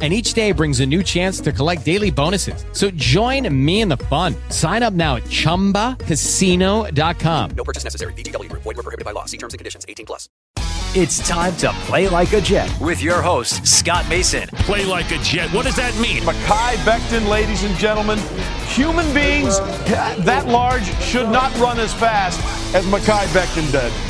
and each day brings a new chance to collect daily bonuses. So join me in the fun. Sign up now at ChumbaCasino.com. No purchase necessary. VGW Group. Void were prohibited by law. See terms and conditions. 18 plus. It's time to play like a Jet with your host, Scott Mason. Play like a Jet. What does that mean? Mekhi Becton, ladies and gentlemen. Human beings that large should not run as fast as Mekhi Becton did.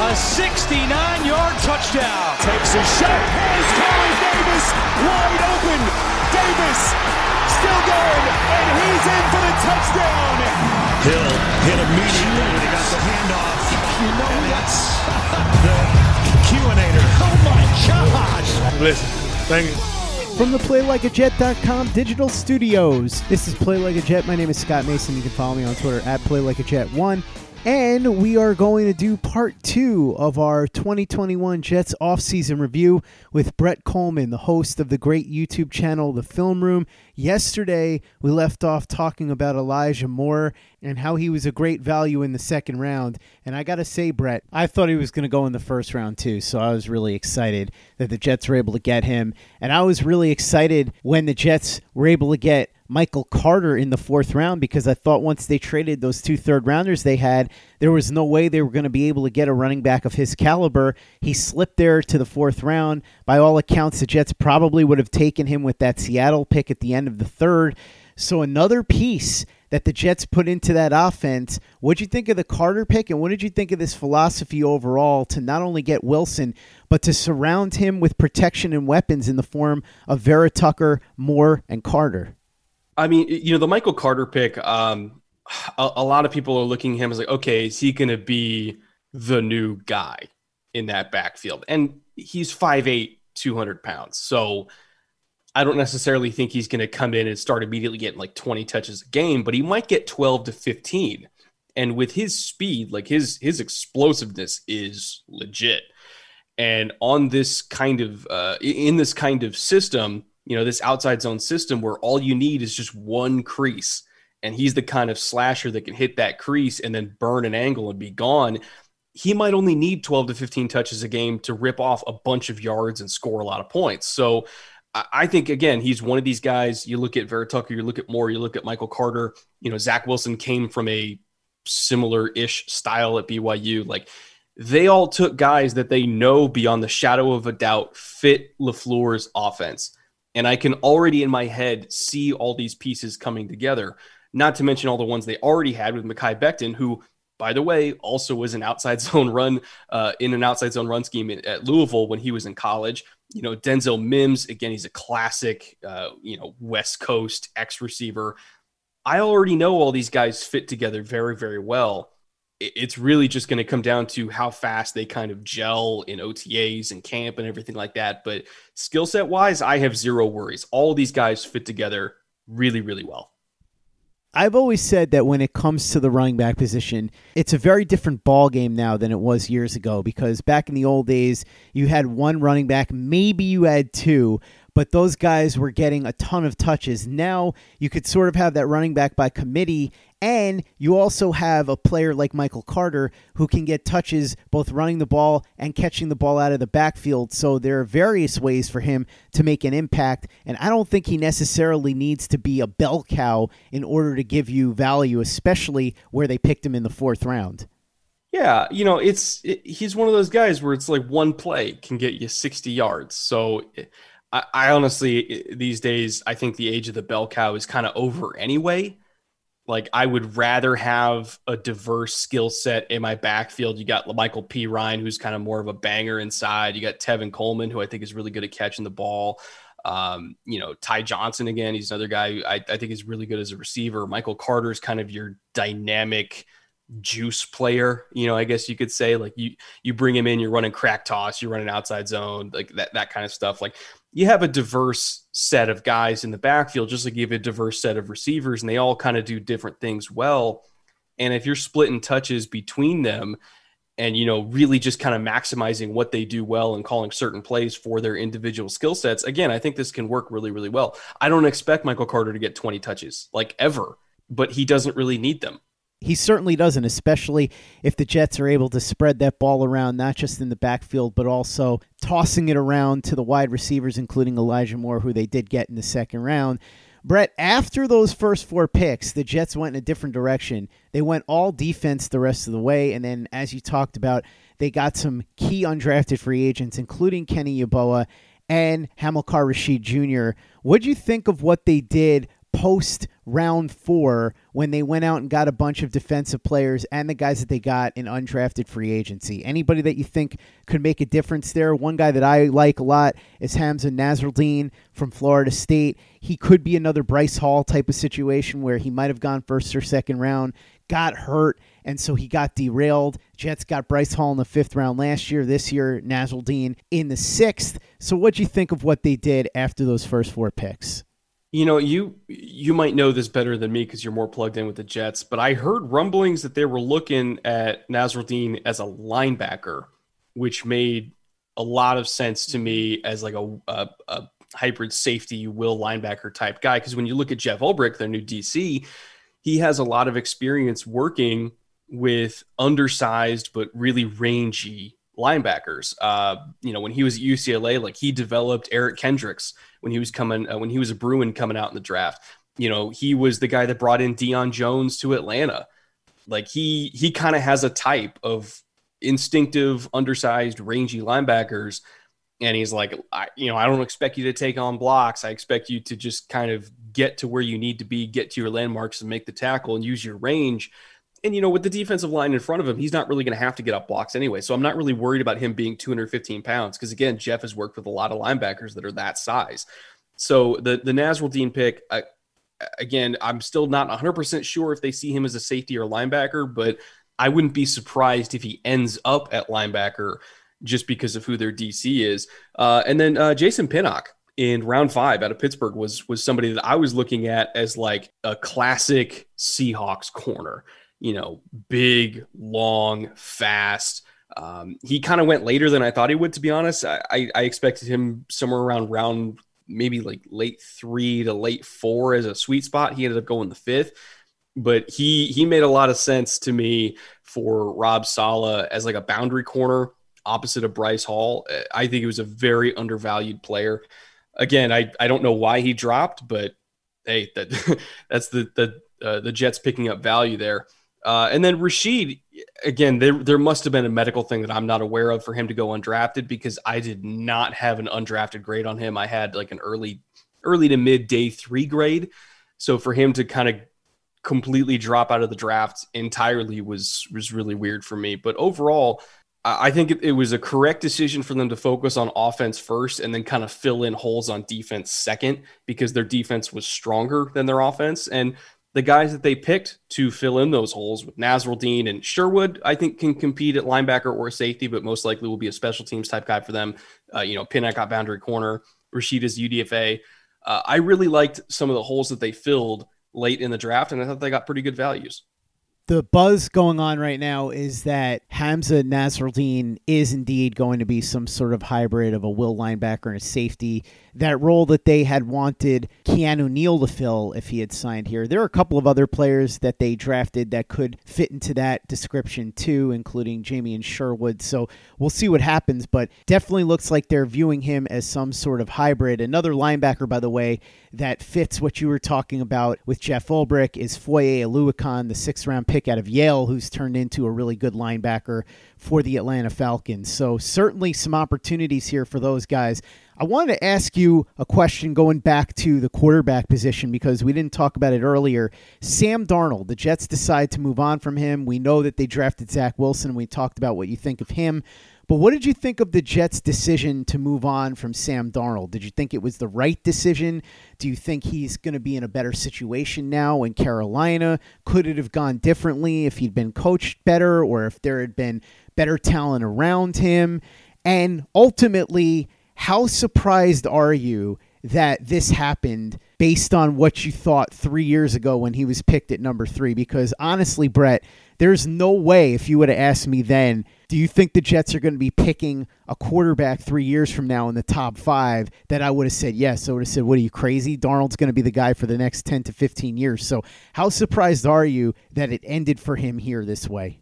A 69-yard touchdown. Takes a shot. Has Corey Davis wide open. Davis still going, and he's in for the touchdown. Hill hit immediately when he got the handoff. You know and that's the Q-inator. Oh my gosh! Listen, thank you. From the PlayLikeAJet.com digital studios, this is Play Like a Jet. My name is Scott Mason. You can follow me on Twitter at PlayLikeAJet1. And we are going to do part two of our 2021 Jets offseason review with Brett Kollmann, the host of the great YouTube channel, The Film Room. Yesterday, we left off talking about Elijah Moore and how he was a great value in the second round. And I got to say, Brett, I thought he was going to go in the first round too. So I was really excited that the Jets were able to get him. And I was really excited when the Jets were able to get Michael Carter in the fourth round because I thought once they traded those two third rounders they had, there was no way they were going to be able to get a running back of his caliber. He slipped there to the fourth round. By all accounts, the Jets probably would have taken him with that Seattle pick at the end of the third. So another piece that the Jets put into that offense. What'd you think of the Carter pick, and what did you think of this philosophy overall to not only get Wilson, but to surround him with protection and weapons in the form of Vera Tucker, Moore, and Carter? I mean, you know, the Michael Carter pick, um, a, a lot of people are looking at him as like, okay, is he going to be the new guy in that backfield? And he's 5'8, 200 pounds. So I don't necessarily think he's going to come in and start immediately getting like 20 touches a game, but he might get 12 to 15. And with his speed, like his his explosiveness is legit. And on this kind of uh, in this kind of system, you know, this outside zone system where all you need is just one crease. And he's the kind of slasher that can hit that crease and then burn an angle and be gone. He might only need 12 to 15 touches a game to rip off a bunch of yards and score a lot of points. So I think again, he's one of these guys. You look at Vera Tucker, you look at Moore, you look at Michael Carter. You know, Zach Wilson came from a similar-ish style at BYU. Like they all took guys that they know beyond the shadow of a doubt fit LaFleur's offense. And I can already in my head see all these pieces coming together, not to mention all the ones they already had with Mekhi Becton, who, by the way, also was an outside zone run uh, in an outside zone run scheme at Louisville when he was in college. You know, Denzel Mims, again, he's a classic, uh, you know, West Coast X receiver. I already know all these guys fit together very, very well it's really just going to come down to how fast they kind of gel in OTAs and camp and everything like that. But skill set wise, I have zero worries. All these guys fit together really, really well. I've always said that when it comes to the running back position, it's a very different ball game now than it was years ago because back in the old days, you had one running back, maybe you had two, but those guys were getting a ton of touches. Now you could sort of have that running back by committee, and you also have a player like Michael Carter who can get touches both running the ball and catching the ball out of the backfield. So there are various ways for him to make an impact, and I don't think he necessarily needs to be a bell cow in order to give you value, especially where they picked him in the fourth round. Yeah, you know, it's it, he's one of those guys where it's like one play can get you 60 yards. So I, I honestly, these days, I think the age of the bell cow is kind of over anyway. Like I would rather have a diverse skill set in my backfield. You got La'Mical Perine, who's kind of more of a banger inside. You got Tevin Coleman, who I think is really good at catching the ball. Um, you know, Ty Johnson again, he's another guy I, I think is really good as a receiver. Michael Carter is kind of your dynamic juice player, you know, I guess you could say. Like you you bring him in, you're running crack toss, you're running outside zone, like that that kind of stuff. Like you have a diverse set of guys in the backfield, just like you have a diverse set of receivers, and they all kind of do different things well. And if you're splitting touches between them and, you know, really just kind of maximizing what they do well and calling certain plays for their individual skill sets, again, I think this can work really, really well. I don't expect Michael Carter to get 20 touches like ever, but he doesn't really need them he certainly doesn't, especially if the Jets are able to spread that ball around, not just in the backfield, but also tossing it around to the wide receivers, including Elijah Moore, who they did get in the second round. Brett, after those first four picks, the Jets went in a different direction. They went all defense the rest of the way. And then, as you talked about, they got some key undrafted free agents, including Kenny Yeboah and Hamilcar Rashed Jr. What do you think of what they did post round four when they went out and got a bunch of defensive players and the guys that they got in undrafted free agency. Anybody that you think could make a difference there? One guy that I like a lot is Hamza Nasirildeen from Florida State. He could be another Bryce Hall type of situation where he might have gone first or second round, got hurt, and so he got derailed. Jets got Bryce Hall in the fifth round last year. This year, Nasirildeen in the sixth. So, what do you think of what they did after those first four picks? You know, you you might know this better than me because you're more plugged in with the Jets, but I heard rumblings that they were looking at Nasirildeen as a linebacker, which made a lot of sense to me as like a, a, a hybrid safety will linebacker type guy. Because when you look at Jeff Ulbrich, their new DC, he has a lot of experience working with undersized but really rangy linebackers. Uh, you know, when he was at UCLA, like he developed Eric Kendricks when he was coming uh, when he was a Bruin coming out in the draft. You know, he was the guy that brought in Deion Jones to Atlanta. Like he he kind of has a type of instinctive, undersized, rangy linebackers. And he's like, I, you know, I don't expect you to take on blocks. I expect you to just kind of get to where you need to be, get to your landmarks, and make the tackle and use your range and you know, with the defensive line in front of him, he's not really going to have to get up blocks anyway. So I'm not really worried about him being 215 pounds because again, Jeff has worked with a lot of linebackers that are that size. So the the Nasirildeen pick, I, again, I'm still not 100 percent sure if they see him as a safety or linebacker, but I wouldn't be surprised if he ends up at linebacker just because of who their DC is. Uh, and then uh, Jason Pinnock in round five out of Pittsburgh was was somebody that I was looking at as like a classic Seahawks corner you know, big, long, fast. Um, he kind of went later than I thought he would, to be honest. I, I expected him somewhere around round maybe like late three to late four as a sweet spot. He ended up going the fifth, but he he made a lot of sense to me for Rob Saleh as like a boundary corner opposite of Bryce Hall. I think he was a very undervalued player. Again, I, I don't know why he dropped, but hey, that that's the the uh, the Jets picking up value there. Uh, and then Rashed, again, there there must have been a medical thing that I'm not aware of for him to go undrafted because I did not have an undrafted grade on him. I had like an early early to mid day three grade. So for him to kind of completely drop out of the draft entirely was was really weird for me. But overall, I think it, it was a correct decision for them to focus on offense first and then kind of fill in holes on defense second because their defense was stronger than their offense. And the guys that they picked to fill in those holes with Nasirildeen and Sherwood, I think can compete at linebacker or safety, but most likely will be a special teams type guy for them. Uh, you know, Pinnock got boundary corner, Rasheda's UDFA. Uh, I really liked some of the holes that they filled late in the draft, and I thought they got pretty good values the buzz going on right now is that Hamza Nasirildeen is indeed going to be some sort of hybrid of a will linebacker and a safety. That role that they had wanted Keanu Neal to fill if he had signed here. There are a couple of other players that they drafted that could fit into that description too, including Jamien Sherwood. So we'll see what happens, but definitely looks like they're viewing him as some sort of hybrid. Another linebacker, by the way, that fits what you were talking about with Jeff Ulbrich is Foye Oluokun, the sixth round pick out of Yale, who's turned into a really good linebacker for the Atlanta Falcons. So, certainly some opportunities here for those guys. I wanted to ask you a question going back to the quarterback position because we didn't talk about it earlier. Sam Darnold, the Jets decide to move on from him. We know that they drafted Zach Wilson, and we talked about what you think of him. But what did you think of the Jets' decision to move on from Sam Darnold? Did you think it was the right decision? Do you think he's going to be in a better situation now in Carolina? Could it have gone differently if he'd been coached better or if there had been better talent around him? And ultimately, how surprised are you that this happened based on what you thought three years ago when he was picked at number three? Because honestly, Brett, there's no way if you would have asked me then, do you think the Jets are going to be picking a quarterback three years from now in the top five, that I would have said yes. I would have said, What are you crazy? Darnold's going to be the guy for the next 10 to 15 years. So, how surprised are you that it ended for him here this way?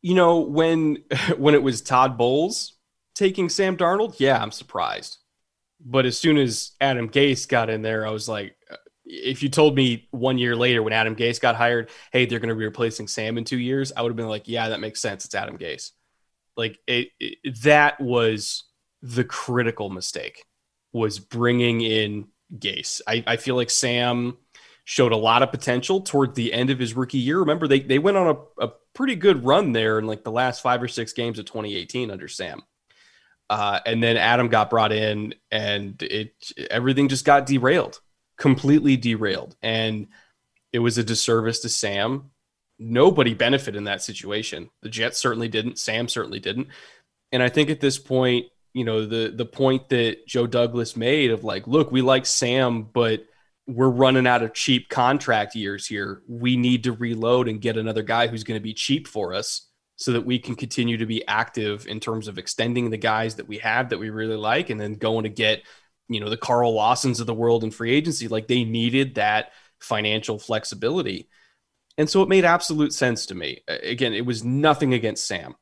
You know, when when it was Todd Bowles taking Sam Darnold, yeah, I'm surprised. But as soon as Adam Gase got in there, I was like, uh, if you told me one year later when Adam Gase got hired, hey, they're going to be replacing Sam in two years, I would have been like, yeah, that makes sense. It's Adam Gase. Like it, it, that was the critical mistake was bringing in Gase. I, I feel like Sam showed a lot of potential toward the end of his rookie year. Remember, they they went on a, a pretty good run there in like the last five or six games of 2018 under Sam. Uh, and then Adam got brought in, and it everything just got derailed completely derailed. And it was a disservice to Sam. Nobody benefited in that situation. The Jets certainly didn't. Sam certainly didn't. And I think at this point, you know, the the point that Joe Douglas made of like, look, we like Sam, but we're running out of cheap contract years here. We need to reload and get another guy who's going to be cheap for us so that we can continue to be active in terms of extending the guys that we have that we really like and then going to get you know the Carl Lawsons of the world in free agency. Like they needed that financial flexibility, and so it made absolute sense to me. Again, it was nothing against Sam.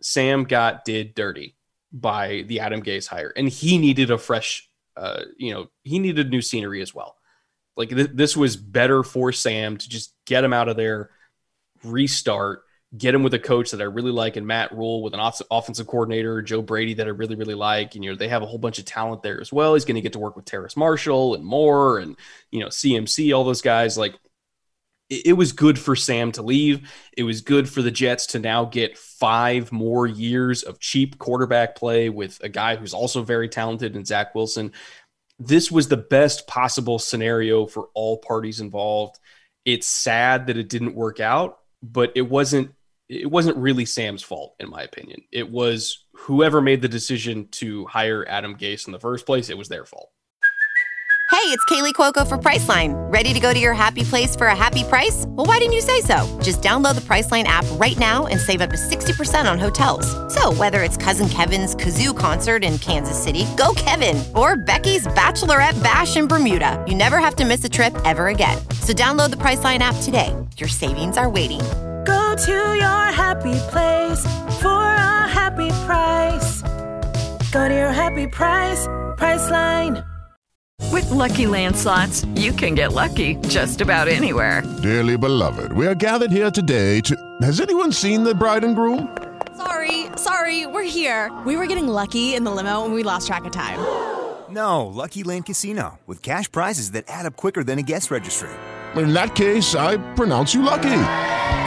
Sam got did dirty by the Adam Gase hire, and he needed a fresh, uh, you know, he needed new scenery as well. Like th- this was better for Sam to just get him out of there, restart, get him with a coach that I really like and Matt Rhule with an off- offensive coordinator, Joe Brady that I really, really like. And, you know, they have a whole bunch of talent there as well. He's going to get to work with Terrace Marshall and more and, you know, CMC, all those guys. Like it, it was good for Sam to leave. It was good for the Jets to now get five more years of cheap quarterback play with a guy who's also very talented in Zach Wilson. This was the best possible scenario for all parties involved. It's sad that it didn't work out, but it wasn't it wasn't really Sam's fault, in my opinion. It was whoever made the decision to hire Adam Gase in the first place, it was their fault. Hey, it's Kaley Cuoco for Priceline. Ready to go to your happy place for a happy price? Well, why didn't you say so? Just download the Priceline app right now and save up to 60% on hotels. So, whether it's Cousin Kevin's Kazoo concert in Kansas City, go Kevin, or Becky's Bachelorette Bash in Bermuda, you never have to miss a trip ever again. So, download the Priceline app today. Your savings are waiting Go to your happy place for a happy price. Go to your happy price, Priceline. With lucky landslots, you can get lucky just about anywhere. Dearly beloved, we are gathered here today to. Has anyone seen the bride and groom? Sorry, sorry, we're here. We were getting lucky in the limo and we lost track of time. No, Lucky Land Casino, with cash prizes that add up quicker than a guest registry. In that case, I pronounce you lucky.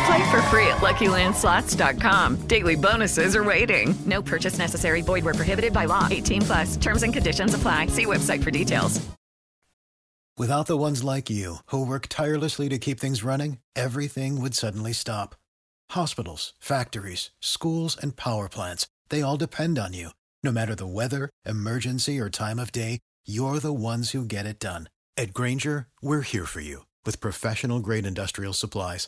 Play for free at LuckyLandSlots.com. Daily bonuses are waiting. No purchase necessary. Void were prohibited by law. 18 plus. Terms and conditions apply. See website for details. Without the ones like you who work tirelessly to keep things running, everything would suddenly stop. Hospitals, factories, schools, and power plants—they all depend on you. No matter the weather, emergency, or time of day, you're the ones who get it done. At Grainger, we're here for you with professional grade industrial supplies.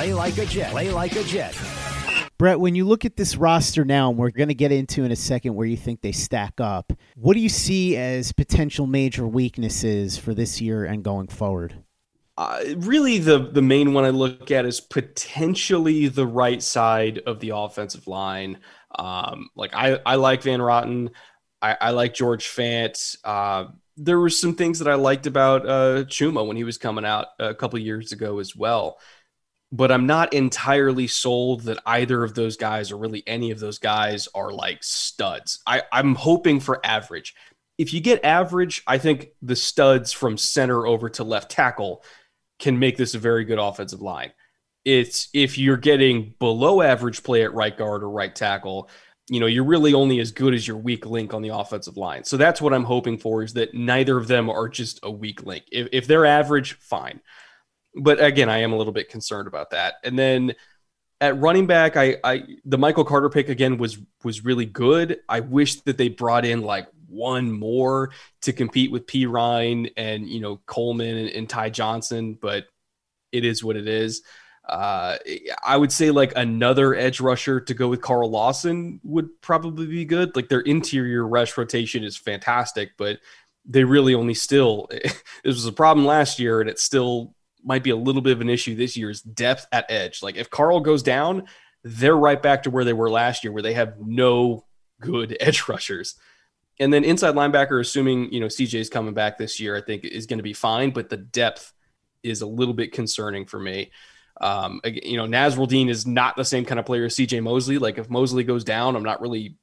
Play like a Jet. Play like a Jet. Brett, when you look at this roster now, and we're going to get into in a second where you think they stack up, what do you see as potential major weaknesses for this year and going forward? Uh, really, the the main one I look at is potentially the right side of the offensive line. Um, like I, I like Van Roten, I, I like George Fant. Uh, there were some things that I liked about uh, Chuma when he was coming out a couple years ago as well but I'm not entirely sold that either of those guys or really any of those guys are like studs. I, I'm hoping for average. If you get average, I think the studs from center over to left tackle can make this a very good offensive line. It's if you're getting below average play at right guard or right tackle, you know, you're really only as good as your weak link on the offensive line. So that's what I'm hoping for is that neither of them are just a weak link. If, if they're average, fine but again, I am a little bit concerned about that. And then at running back, I, I the Michael Carter pick again was was really good. I wish that they brought in like one more to compete with Perine and you know Coleman and, and Ty Johnson, but it is what it is. Uh, I would say like another edge rusher to go with Carl Lawson would probably be good. Like their interior rush rotation is fantastic, but they really only still this was a problem last year, and it's still might be a little bit of an issue this year is depth at edge. Like if Carl goes down, they're right back to where they were last year, where they have no good edge rushers. And then inside linebacker, assuming you know CJ is coming back this year, I think is going to be fine. But the depth is a little bit concerning for me. Um, you know, Nasirildeen is not the same kind of player as CJ Mosley. Like if Mosley goes down, I'm not really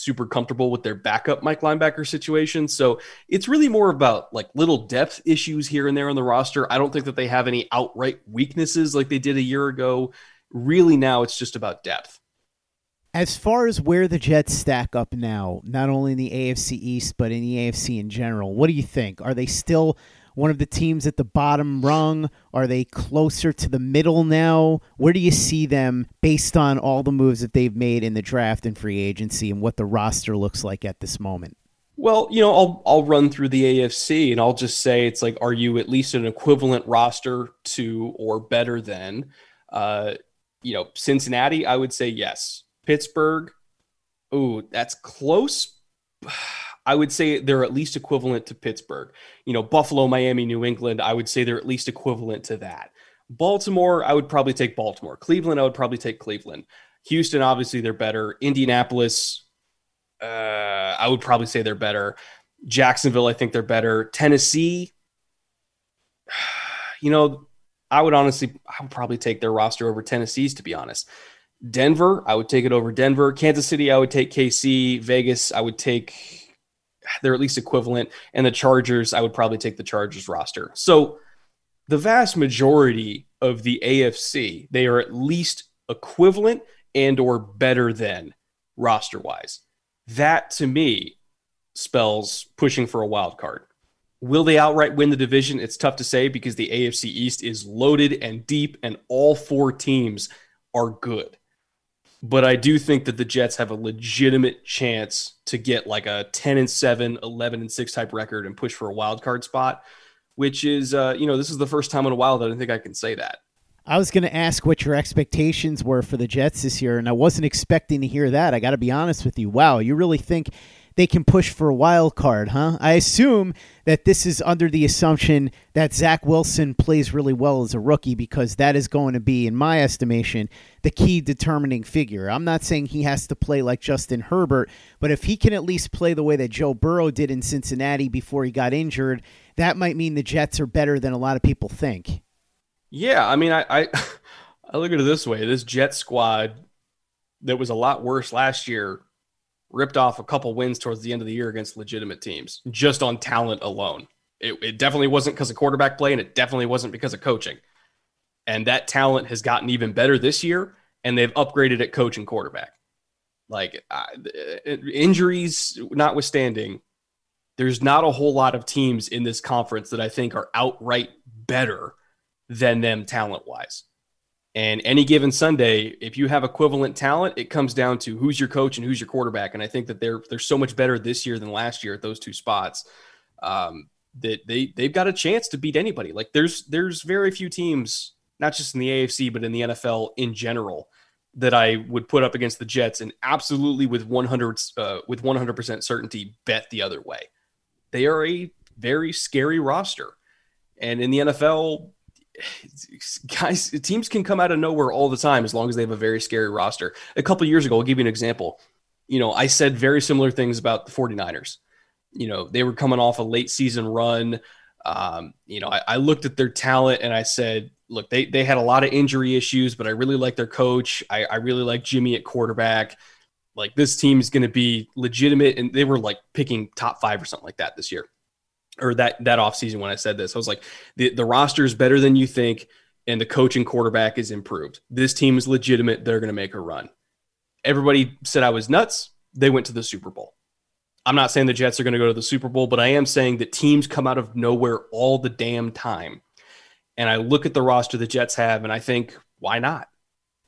super comfortable with their backup Mike linebacker situation. So it's really more about like little depth issues here and there on the roster. I don't think that they have any outright weaknesses like they did a year ago. Really, now it's just about depth. As far as where the Jets stack up now, not only in the AFC East, but in the AFC in general, what do you think? Are they still one of the teams at the bottom rung? Are they closer to the middle now? Where do you see them based on all the moves that they've made in the draft and free agency and what the roster looks like at this moment? Well, you know, I'll I'll run through the AFC and I'll just say it's like, are you at least an equivalent roster to or better than, uh, you know, Cincinnati? I would say yes. Pittsburgh, ooh, that's close. I would say they're at least equivalent to Pittsburgh. You know, Buffalo, Miami, New England, I would say they're at least equivalent to that. Baltimore, I would probably take Baltimore. Cleveland, I would probably take Cleveland. Houston, obviously, they're better. Indianapolis, uh, I would probably say they're better. Jacksonville, I think they're better. Tennessee, you know, I would honestly, I would probably take their roster over Tennessee's, to be honest. Denver, I would take it over Denver. Kansas City, I would take KC. Vegas, I would take they're at least equivalent. And the Chargers, I would probably take the Chargers roster. So the vast majority of the AFC, they are at least equivalent and or better than roster wise. That to me spells pushing for a wild card. Will they outright win the division? It's tough to say because the AFC East is loaded and deep, and all four teams are good but I do think that the Jets have a legitimate chance to get like a 10 and 7, 11 and 6 type record and push for a wild card spot, which is, uh, you know, this is the first time in a while that I think I can say that. I was going to ask what your expectations were for the Jets this year, and I wasn't expecting to hear that. I got to be honest with you. Wow, you really think they can push for a wild card, huh? I assume that this is under the assumption that Zach Wilson plays really well as a rookie because that is going to be, in my estimation, the key determining figure. I'm not saying he has to play like Justin Herbert, but if he can at least play the way that Joe Burrow did in Cincinnati before he got injured, that might mean the Jets are better than a lot of people think. Yeah, I mean, I, I I look at it this way: this Jet squad that was a lot worse last year ripped off a couple wins towards the end of the year against legitimate teams just on talent alone. It, it definitely wasn't because of quarterback play, and it definitely wasn't because of coaching. And that talent has gotten even better this year, and they've upgraded at coach and quarterback. Like uh, injuries notwithstanding, there's not a whole lot of teams in this conference that I think are outright better than them talent wise. And any given Sunday, if you have equivalent talent, it comes down to who's your coach and who's your quarterback. And I think that they're they're so much better this year than last year at those two spots. Um, that they they've got a chance to beat anybody. Like there's there's very few teams, not just in the AFC but in the NFL in general, that I would put up against the Jets and absolutely with 100 uh, with 100% certainty bet the other way. They are a very scary roster. And in the NFL, guys, teams can come out of nowhere all the time as long as they have a very scary roster. A couple years ago, I'll give you an example. You know, I said very similar things about the 49ers. You know, they were coming off a late season run. Um, you know, I, I looked at their talent and I said, look, they, they had a lot of injury issues, but I really like their coach. I, I really like Jimmy at quarterback. Like this team is going to be legitimate. And they were like picking top five or something like that this year or that that offseason when I said this. I was like, the, the roster is better than you think, and the coaching quarterback is improved. This team is legitimate. They're going to make a run. Everybody said I was nuts. They went to the Super Bowl. I'm not saying the Jets are going to go to the Super Bowl, but I am saying that teams come out of nowhere all the damn time. And I look at the roster the Jets have, and I think, why not?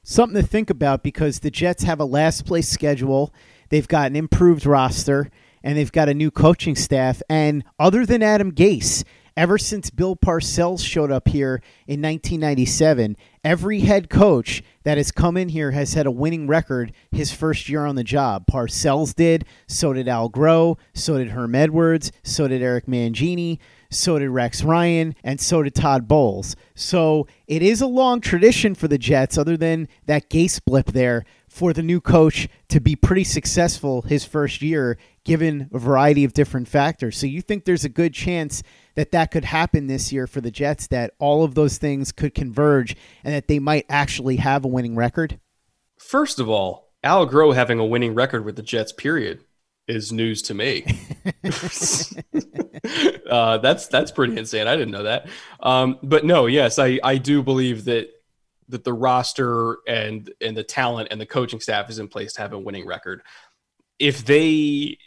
Something to think about because the Jets have a last place schedule. They've got an improved roster and they've got a new coaching staff. And other than Adam Gase, ever since Bill Parcells showed up here in 1997, every head coach that has come in here has had a winning record his first year on the job. Parcells did, so did Al Groh, so did Herm Edwards, so did Eric Mangini, so did Rex Ryan, and so did Todd Bowles. So it is a long tradition for the Jets, other than that Gase blip there, for the new coach to be pretty successful his first year, given a variety of different factors. So you think there's a good chance that that could happen this year for the Jets, that all of those things could converge and that they might actually have a winning record? First of all, Al Groh having a winning record with the Jets, period, is news to me. uh, that's that's pretty insane. I didn't know that. Um, but no, yes, I, I do believe that that the roster and and the talent and the coaching staff is in place to have a winning record. If they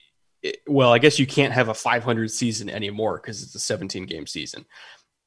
well, I guess you can't have a 500 season anymore because it's a 17 game season.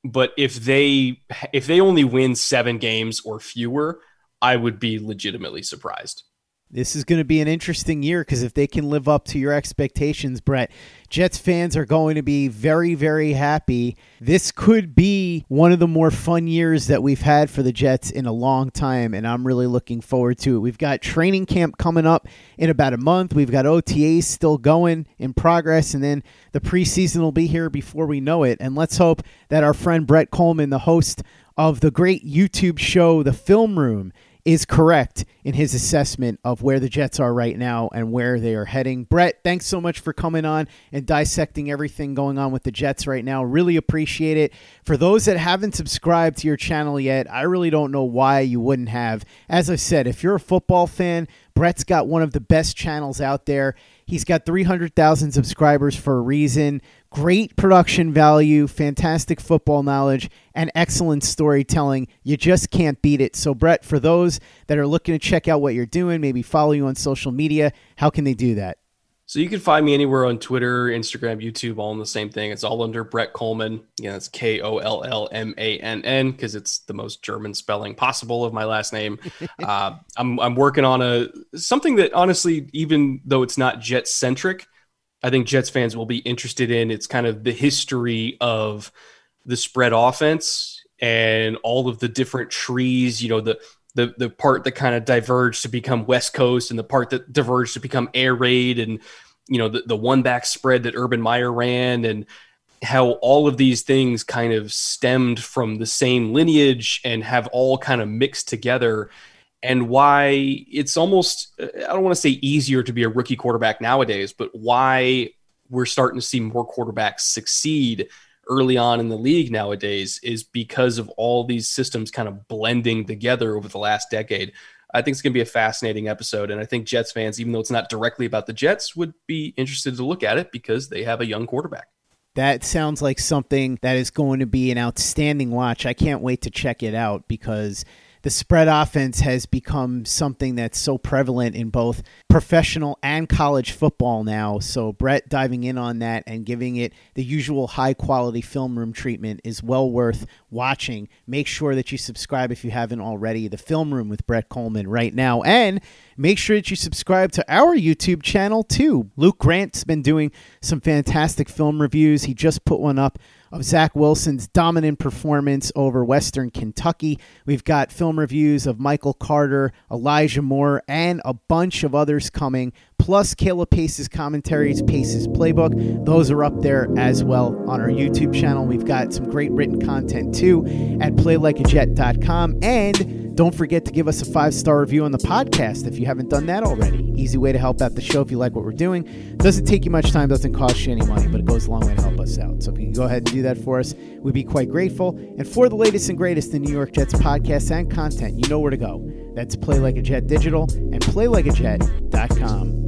But if they if they only win 7 games or fewer, I would be legitimately surprised. This is going to be an interesting year because if they can live up to your expectations, Brett, Jets fans are going to be very, very happy. This could be one of the more fun years that we've had for the Jets in a long time, and I'm really looking forward to it. We've got training camp coming up in about a month. We've got OTAs still going in progress, and then the preseason will be here before we know it. And let's hope that our friend Brett Kollmann, the host of the great YouTube show, The Film Room, is correct in his assessment of where the Jets are right now and where they are heading. Brett, thanks so much for coming on and dissecting everything going on with the Jets right now. Really appreciate it. For those that haven't subscribed to your channel yet, I really don't know why you wouldn't have. As I said, if you're a football fan, Brett's got one of the best channels out there. He's got 300,000 subscribers for a reason. Great production value, fantastic football knowledge, and excellent storytelling. You just can't beat it. So, Brett, for those that are looking to check out what you're doing, maybe follow you on social media, how can they do that? So you can find me anywhere on Twitter, Instagram, YouTube, all in the same thing. It's all under Brett Kollmann. Yeah, it's K O L L M A N N because it's the most German spelling possible of my last name. uh, I'm I'm working on a something that honestly, even though it's not Jets centric, I think Jets fans will be interested in. It's kind of the history of the spread offense and all of the different trees. You know the the the part that kind of diverged to become West Coast and the part that diverged to become air raid and you know the, the one back spread that Urban Meyer ran and how all of these things kind of stemmed from the same lineage and have all kind of mixed together and why it's almost I don't want to say easier to be a rookie quarterback nowadays, but why we're starting to see more quarterbacks succeed early on in the league nowadays is because of all these systems kind of blending together over the last decade. I think it's going to be a fascinating episode. And I think Jets fans, even though it's not directly about the Jets, would be interested to look at it because they have a young quarterback. That sounds like something that is going to be an outstanding watch. I can't wait to check it out because the spread offense has become something that's so prevalent in both professional and college football now. So, Brett diving in on that and giving it the usual high quality film room treatment is well worth watching. Make sure that you subscribe if you haven't already. The film room with Brett Kollmann right now. And make sure that you subscribe to our YouTube channel too. Luke Grant's been doing some fantastic film reviews. He just put one up of Zach Wilson's dominant performance over Western Kentucky. We've got film reviews of Michael Carter, Elijah Moore, and a bunch of others coming, plus Caleb Pace's commentaries, Pace's playbook. Those are up there as well on our YouTube channel. We've got some great written content too at playlikeajet.com. And don't forget to give us a five star review on the podcast if you haven't done that already. Easy way to help out the show if you like what we're doing. Doesn't take you much time, doesn't cost you any money, but it goes a long way to help us out. So if you can go ahead and do that for us, we'd be quite grateful. And for the latest and greatest in New York Jets podcasts and content, you know where to go. That's Play Like a Jet Digital and PlayLikeAJet.com.